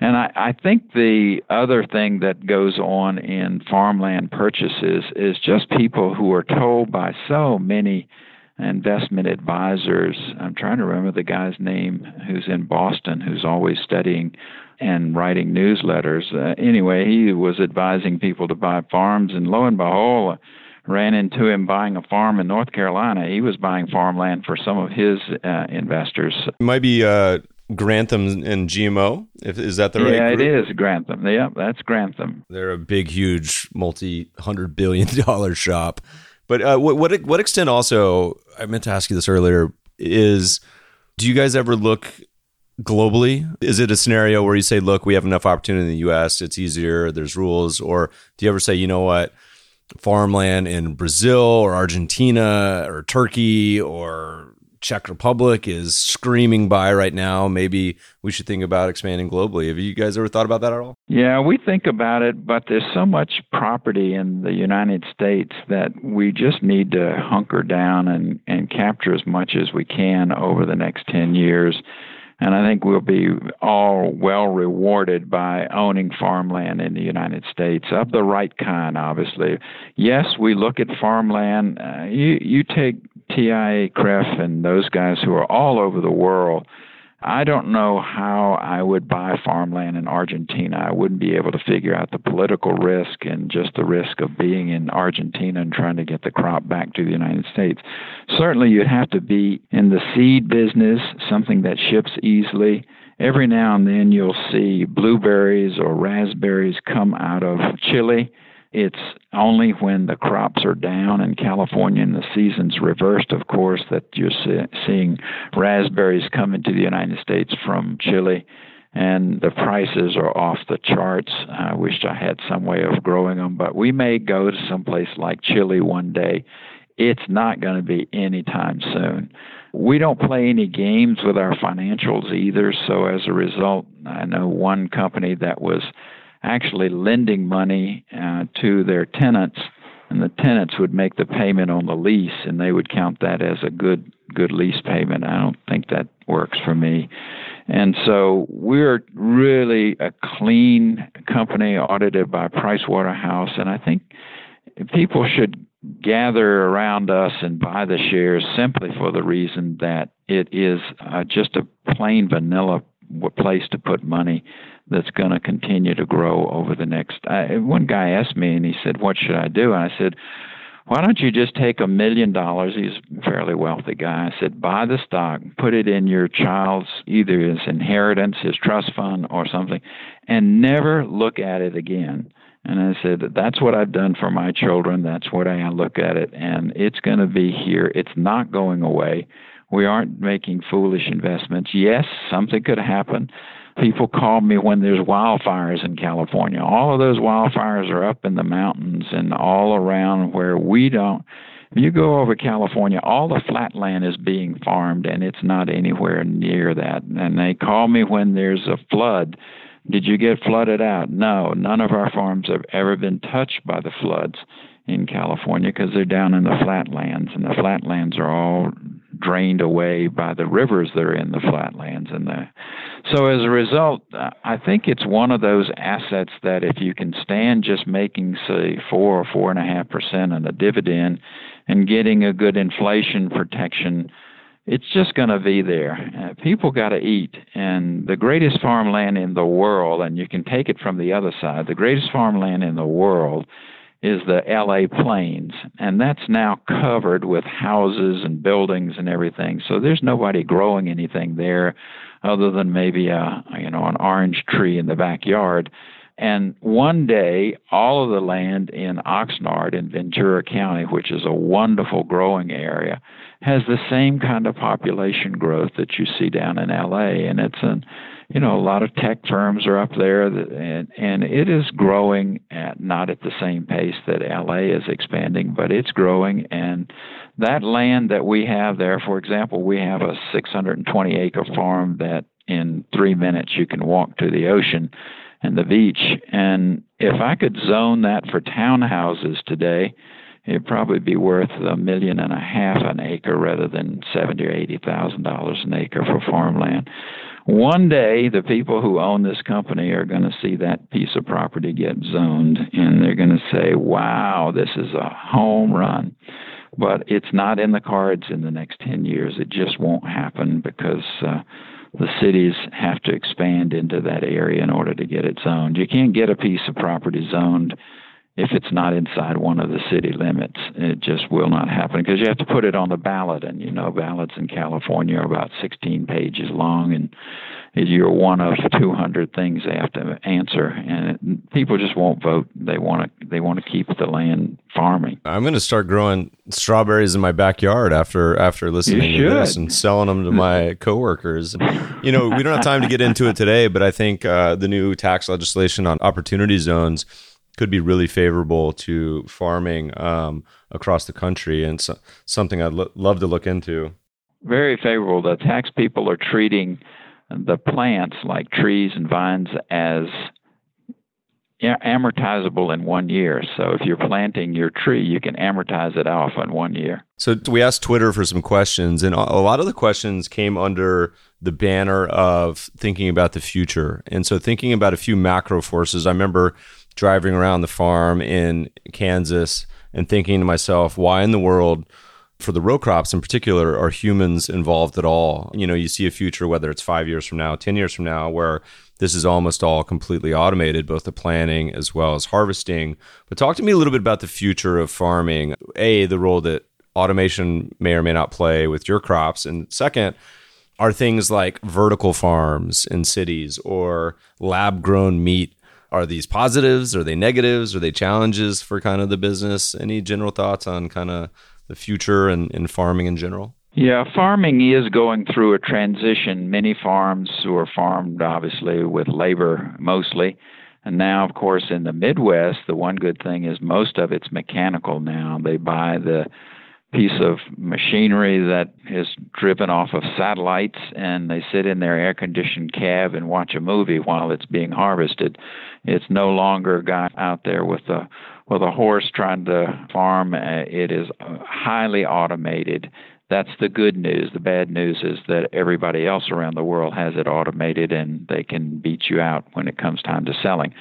And I, I think the other thing that goes on in farmland purchases is just people who are told by so many investment advisors. I'm trying to remember the guy's name who's in Boston who's always studying and writing newsletters. Uh, anyway, he was advising people to buy farms, and lo and behold, ran into him buying a farm in North Carolina. He was buying farmland for some of his uh, investors. It might be uh, Grantham and GMO. If, is that the right? Yeah, group? it is Grantham. Yeah, that's Grantham. They're a big, huge, multi-hundred billion dollar shop. But uh, what, what what extent also I meant to ask you this earlier is do you guys ever look globally? Is it a scenario where you say, look, we have enough opportunity in the US, it's easier, there's rules, or do you ever say, you know what, farmland in Brazil or Argentina or Turkey or Czech Republic is screaming buy right now. Maybe we should think about expanding globally. Have you guys ever thought about that at all? Yeah, we think about it, but there's so much property in the United States that we just need to hunker down and, and capture as much as we can over the next 10 years. And I think we'll be all well rewarded by owning farmland in the United States of the right kind, obviously. Yes, we look at farmland. Uh, you, you take TIAA-CREF and those guys who are all over the world. I don't know how I would buy farmland in Argentina. I wouldn't be able to figure out the political risk and just the risk of being in Argentina and trying to get the crop back to the United States. Certainly, you'd have to be in the seed business, something that ships easily. Every now and then, you'll see blueberries or raspberries come out of Chile it's only when the crops are down in California and the season's reversed, of course, that you're see- seeing raspberries coming to the United States from Chile. And the prices are off the charts. I wish I had some way of growing them, but we may go to some place like Chile one day it's not going to be anytime soon. We don't play any games with our financials either. So as a result, I know one company that was actually lending money uh, to their tenants, and the tenants would make the payment on the lease, and they would count that as a good good lease payment. I don't think that works for me. And so we're really a clean company audited by Pricewaterhouse, and I think people should gather around us and buy the shares simply for the reason that it is uh, just a plain vanilla place to put money that's going to continue to grow over the next. Uh, one guy asked me, and he said, "What should I do?" And I said, "Why don't you just take a million dollars?" He's a fairly wealthy guy. I said, "Buy the stock, put it in your child's either his inheritance, his trust fund, or something, and never look at it again." And I said, That's what I've done for my children. That's what I look at it. And it's going to be here. It's not going away. We aren't making foolish investments. Yes, something could happen. People call me when there's wildfires in California. All of those wildfires are up in the mountains and all around where we don't. If you go over California, all the flat land is being farmed and it's not anywhere near that. And they call me when there's a flood did you get flooded out? No, none of our farms have ever been touched by the floods in California because they're down in the flatlands, and the flatlands are all drained away by the rivers that are in the flatlands. And the, so as a result, I think it's one of those assets that if you can stand just making, say, four or four and a half percent on a dividend and getting a good inflation protection it's just going to be there. Uh, people got to eat, and the greatest farmland in the world, and you can take it from the other side. The greatest farmland in the world is the LA Plains, and that's now covered with houses and buildings and everything. So there's nobody growing anything there, other than maybe a you know an orange tree in the backyard. And one day, all of the land in Oxnard in Ventura County, which is a wonderful growing area, has the same kind of population growth that you see down in LA. And it's an, you know, a lot of tech firms are up there, and and it is growing at not at the same pace that LA is expanding, but it's growing. And that land that we have there, for example, we have a 620 acre farm that in three minutes you can walk to the ocean and the beach. And if I could zone that for townhouses today, it'd probably be worth a million and a half an acre rather than seventy or eighty thousand dollars an acre for farmland. One day, the people who own this company are going to see that piece of property get zoned, and they're going to say, "Wow, this is a home run." But it's not in the cards in the next ten years. It just won't happen because. Uh, the cities have to expand into that area in order to get it zoned. You can't get a piece of property zoned if it's not inside one of the city limits. It just will not happen because you have to put it on the ballot, and you know ballots in California are about 16 pages long, and you're one of 200 things they have to answer, and it, people just won't vote. They want to they want to keep the land farming. I'm going to start growing strawberries in my backyard after after listening to this and selling them to my coworkers. you know, we don't have time to get into it today, but I think uh, the new tax legislation on opportunity zones could be really favorable to farming um, across the country and so, something I'd lo- love to look into. Very favorable. The tax people are treating the plants like trees and vines as amortizable in one year. So if you're planting your tree, you can amortize it off in one year. So we asked Twitter for some questions, and a lot of the questions came under the banner of thinking about the future. And so thinking about a few macro forces. I remember driving around the farm in Kansas and thinking to myself, why in the world, for the row crops in particular, are humans involved at all? You know, you see a future, whether it's five years from now, 10 years from now, where this is almost all completely automated, both the planning as well as harvesting. But talk to me a little bit about the future of farming. A, the role that automation may or may not play with your crops. And second, are things like vertical farms in cities or lab grown meat are these positives? Are they negatives? Are they challenges for kind of the business? Any general thoughts on kind of the future and, and farming in general? Yeah, farming is going through a transition. Many farms were farmed obviously with labor mostly. And now, of course, in the Midwest, the one good thing is most of it's mechanical now. They buy the piece of machinery that is driven off of satellites and they sit in their air conditioned cab and watch a movie while it's being harvested. It's no longer a guy out there with a with a horse trying to farm. Uh, it is highly automated that's the good news. The bad news is that everybody else around the world has it automated and they can beat you out when it comes time to selling.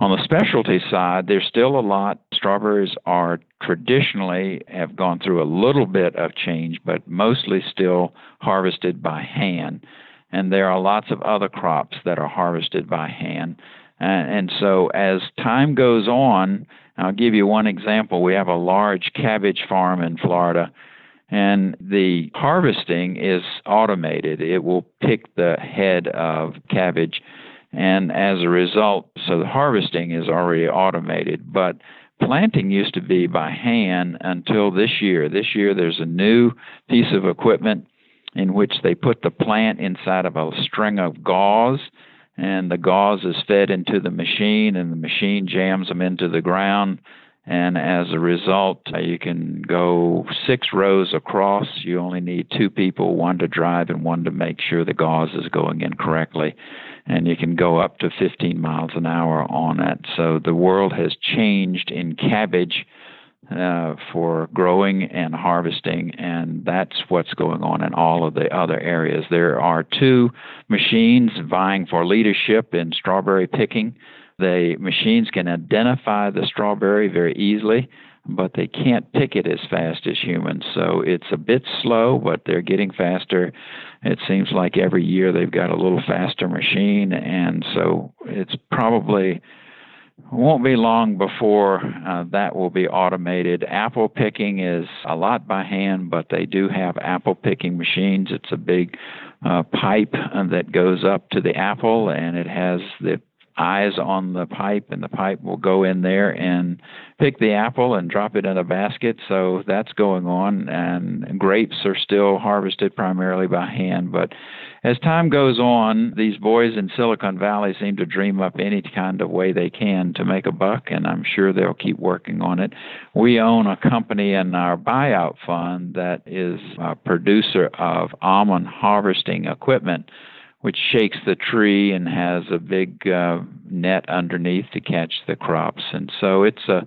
On the specialty side, there's still a lot. Strawberries are traditionally have gone through a little bit of change, but mostly still harvested by hand. And there are lots of other crops that are harvested by hand. And so as time goes on, I'll give you one example. We have a large cabbage farm in Florida and the harvesting is automated. It will pick the head of cabbage, and as a result, so the harvesting is already automated. But planting used to be by hand until this year. This year, there's a new piece of equipment in which they put the plant inside of a string of gauze and the gauze is fed into the machine and the machine jams them into the ground and as a result, uh, you can go six rows across. You only need two people, one to drive and one to make sure the gauze is going in correctly. And you can go up to 15 miles an hour on it. So the world has changed in cabbage uh, for growing and harvesting, and that's what's going on in all of the other areas. There are two machines vying for leadership in strawberry picking. The machines can identify the strawberry very easily, but they can't pick it as fast as humans. So it's a bit slow, but they're getting faster. It seems like every year they've got a little faster machine, and so it's probably won't be long before uh, that will be automated. Apple picking is a lot by hand, but they do have apple picking machines. It's a big uh, pipe that goes up to the apple, and it has the eyes on the pipe, and the pipe will go in there and pick the apple and drop it in a basket. So that's going on, and grapes are still harvested primarily by hand. But as time goes on, these boys in Silicon Valley seem to dream up any kind of way they can to make a buck, and I'm sure they'll keep working on it. We own a company in our buyout fund that is a producer of almond harvesting equipment which shakes the tree and has a big uh, net underneath to catch the crops. And so it's a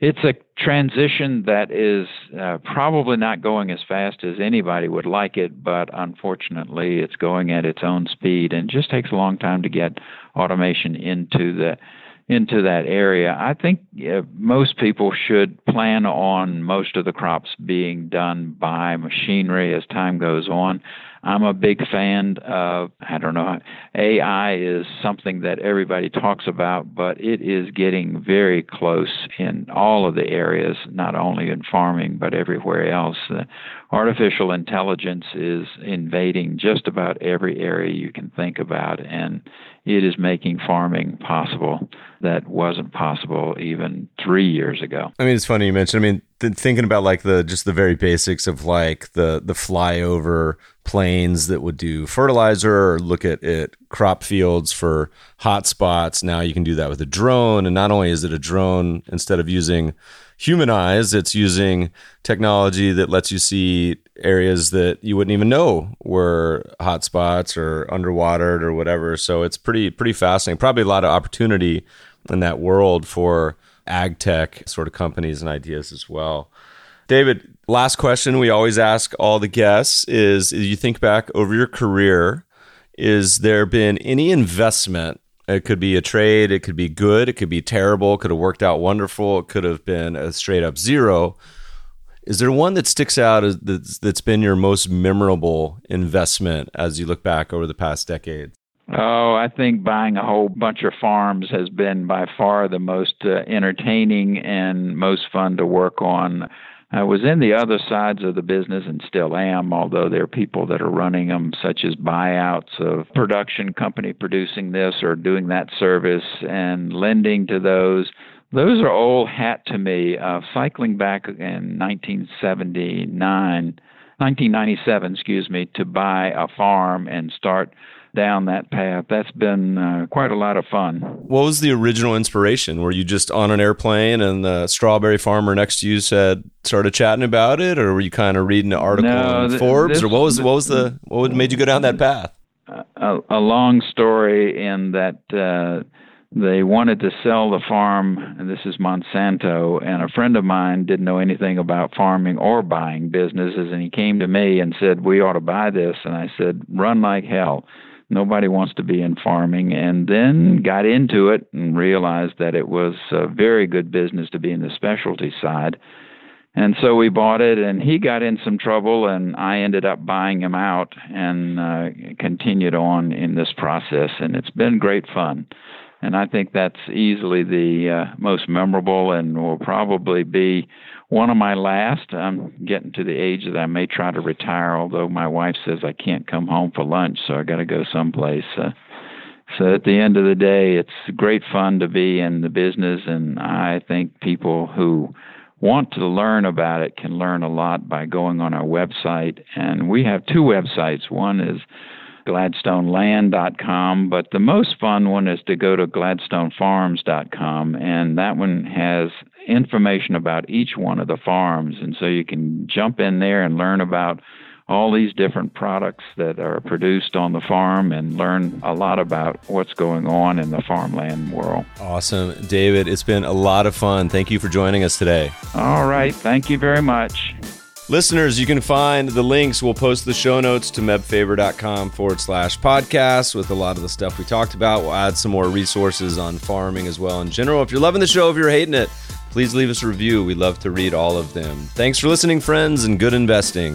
it's a transition that is uh, probably not going as fast as anybody would like it, but unfortunately, it's going at its own speed and just takes a long time to get automation into the into that area. I think uh, most people should plan on most of the crops being done by machinery as time goes on. I'm a big fan of, I don't know, AI is something that everybody talks about, but it is getting very close in all of the areas, not only in farming, but everywhere else. Artificial intelligence is invading just about every area you can think about, and it is making farming possible that wasn't possible even three years ago. I mean, it's funny you mentioned. I mean, th- thinking about like the just the very basics of like the the flyover planes that would do fertilizer or look at it crop fields for hot spots. Now you can do that with a drone, and not only is it a drone instead of using human eyes. It's using technology that lets you see areas that you wouldn't even know were hotspots or underwatered or whatever. So it's pretty pretty fascinating. Probably a lot of opportunity in that world for ag tech sort of companies and ideas as well. David, last question we always ask all the guests is you think back over your career, is there been any investment it could be a trade. It could be good. It could be terrible. Could have worked out wonderful. It could have been a straight up zero. Is there one that sticks out that's been your most memorable investment as you look back over the past decade? Oh, I think buying a whole bunch of farms has been by far the most uh, entertaining and most fun to work on. I was in the other sides of the business and still am, although there are people that are running them, such as buyouts of production company producing this or doing that service and lending to those. Those are old hat to me. Uh, cycling back in 1979, 1997, excuse me, to buy a farm and start down that path. That's been uh, quite a lot of fun. What was the original inspiration? Were you just on an airplane and the strawberry farmer next to you said started chatting about it, or were you kind of reading an article no, in Forbes, this, or what was what was the what made you go down that path? A, a long story in that. Uh, they wanted to sell the farm, and this is Monsanto, and a friend of mine didn't know anything about farming or buying businesses, and he came to me and said, We ought to buy this. And I said, Run like hell. Nobody wants to be in farming, and then got into it and realized that it was a very good business to be in the specialty side. And so we bought it, and he got in some trouble, and I ended up buying him out and uh, continued on in this process, and it's been great fun. And I think that's easily the uh, most memorable and will probably be one of my last. I'm getting to the age that I may try to retire, although my wife says I can't come home for lunch, so I got to go someplace. Uh, so at the end of the day, it's great fun to be in the business, and I think people who want to learn about it can learn a lot by going on our website. And we have two websites. One is gladstoneland.com, but the most fun one is to go to gladstonefarms.com, and that one has information about each one of the farms. And so you can jump in there and learn about all these different products that are produced on the farm and learn a lot about what's going on in the farmland world. Awesome. David, it's been a lot of fun. Thank you for joining us today. All right. Thank you very much. Listeners, you can find the links. We'll post the show notes to mebfaber.com forward slash podcast with a lot of the stuff we talked about. We'll add some more resources on farming as well in general. If you're loving the show, if you're hating it, please leave us a review. We love to read all of them. Thanks for listening, friends, and good investing.